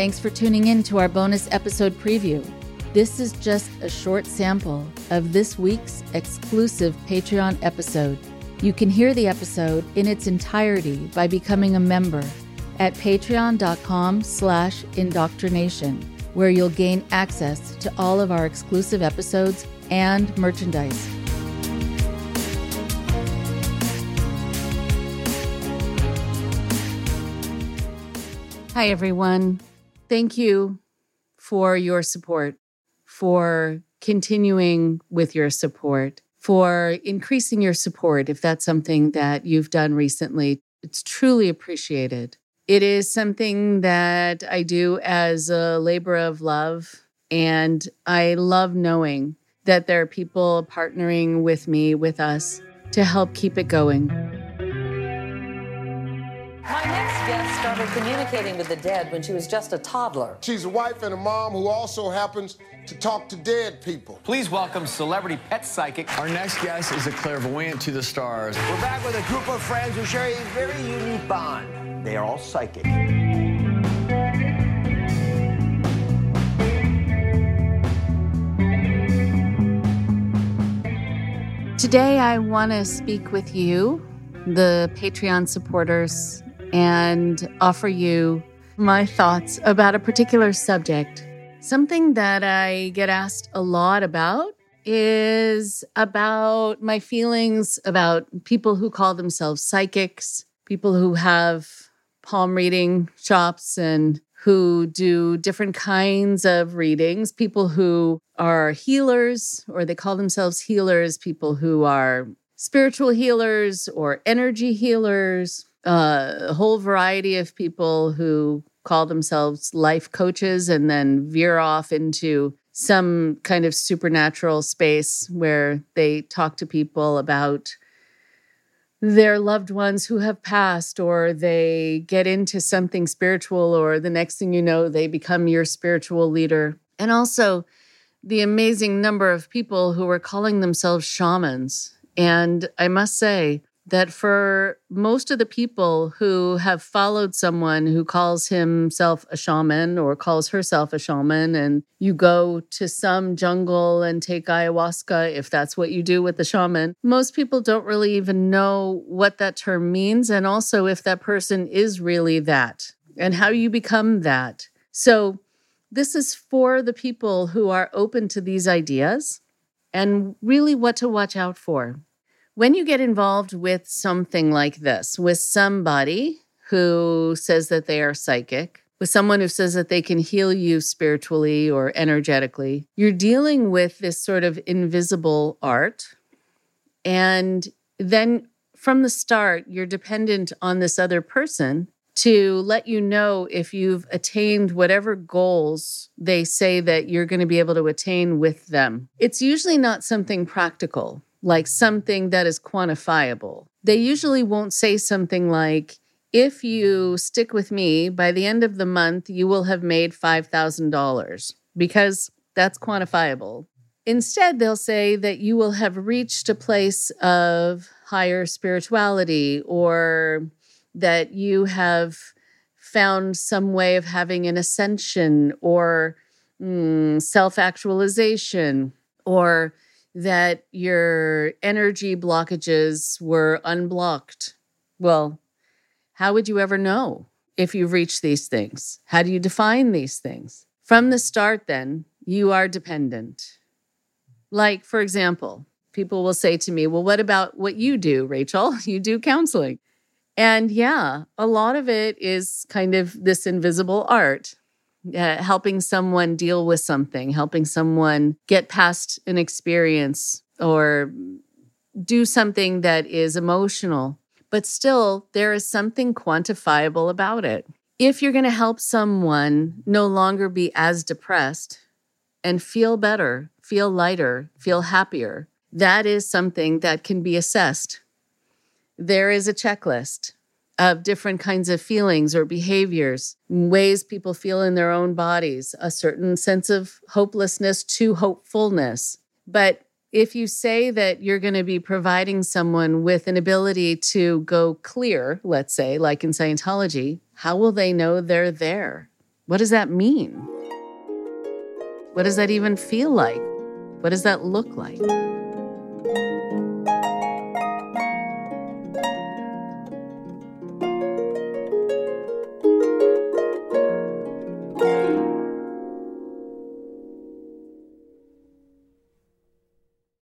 Thanks for tuning in to our bonus episode preview. This is just a short sample of this week's exclusive Patreon episode. You can hear the episode in its entirety by becoming a member at patreon.com slash indoctrination, where you'll gain access to all of our exclusive episodes and merchandise. Hi, everyone. Thank you for your support, for continuing with your support, for increasing your support if that's something that you've done recently. It's truly appreciated. It is something that I do as a labor of love. And I love knowing that there are people partnering with me, with us, to help keep it going. My guest started communicating with the dead when she was just a toddler. She's a wife and a mom who also happens to talk to dead people. Please welcome celebrity pet psychic. Our next guest is a clairvoyant to the stars. We're back with a group of friends who share a very unique bond. They are all psychic. Today, I want to speak with you, the Patreon supporters, and offer you my thoughts about a particular subject. Something that I get asked a lot about is about my feelings about people who call themselves psychics, people who have palm reading shops and who do different kinds of readings, people who are healers or they call themselves healers, people who are spiritual healers or energy healers, uh, a whole variety of people who call themselves life coaches and then veer off into some kind of supernatural space where they talk to people about their loved ones who have passed, or they get into something spiritual, or the next thing you know, they become your spiritual leader. And also the amazing number of people who are calling themselves shamans. And I must say, that for most of the people who have followed someone who calls himself a shaman or calls herself a shaman, and you go to some jungle and take ayahuasca, if that's what you do with the shaman, most people don't really even know what that term means. And also if that person is really that and how you become that. So, this is for the people who are open to these ideas and really what to watch out for when you get involved with something like this, with somebody who says that they are psychic, with someone who says that they can heal you spiritually or energetically, you're dealing with this sort of invisible art. And then from the start, you're dependent on this other person to let you know if you've attained whatever goals they say that you're going to be able to attain with them. It's usually not something practical like something that is quantifiable. They usually won't say something like, if you stick with me, by the end of the month, you will have made $5,000 because that's quantifiable. Instead, they'll say that you will have reached a place of higher spirituality or that you have found some way of having an ascension or mm, self actualization or that your energy blockages were unblocked. Well, how would you ever know if you've reached these things? How do you define these things? From the start, then, you are dependent. Like, for example, people will say to me, Well, what about what you do, Rachel? You do counseling. And yeah, a lot of it is kind of this invisible art uh, helping someone deal with something, helping someone get past an experience or do something that is emotional. But still, there is something quantifiable about it. If you're going to help someone no longer be as depressed and feel better, feel lighter, feel happier, that is something that can be assessed. There is a checklist of different kinds of feelings or behaviors, ways people feel in their own bodies, a certain sense of hopelessness to hopefulness. But if you say that you're going to be providing someone with an ability to go clear, let's say, like in Scientology, how will they know they're there? What does that mean? What does that even feel like? What does that look like?